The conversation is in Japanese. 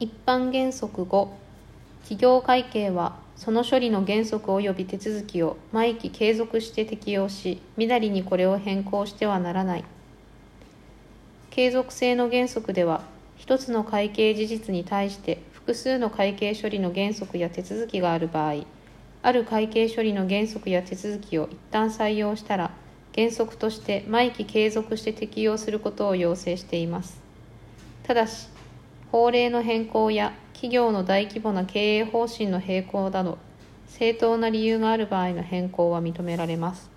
一般原則5企業会計はその処理の原則及び手続きを毎期継続して適用しみだりにこれを変更してはならない。継続性の原則では一つの会計事実に対して複数の会計処理の原則や手続きがある場合ある会計処理の原則や手続きを一旦採用したら原則として毎期継続して適用することを要請しています。ただし法令の変更や企業の大規模な経営方針の並行など正当な理由がある場合の変更は認められます。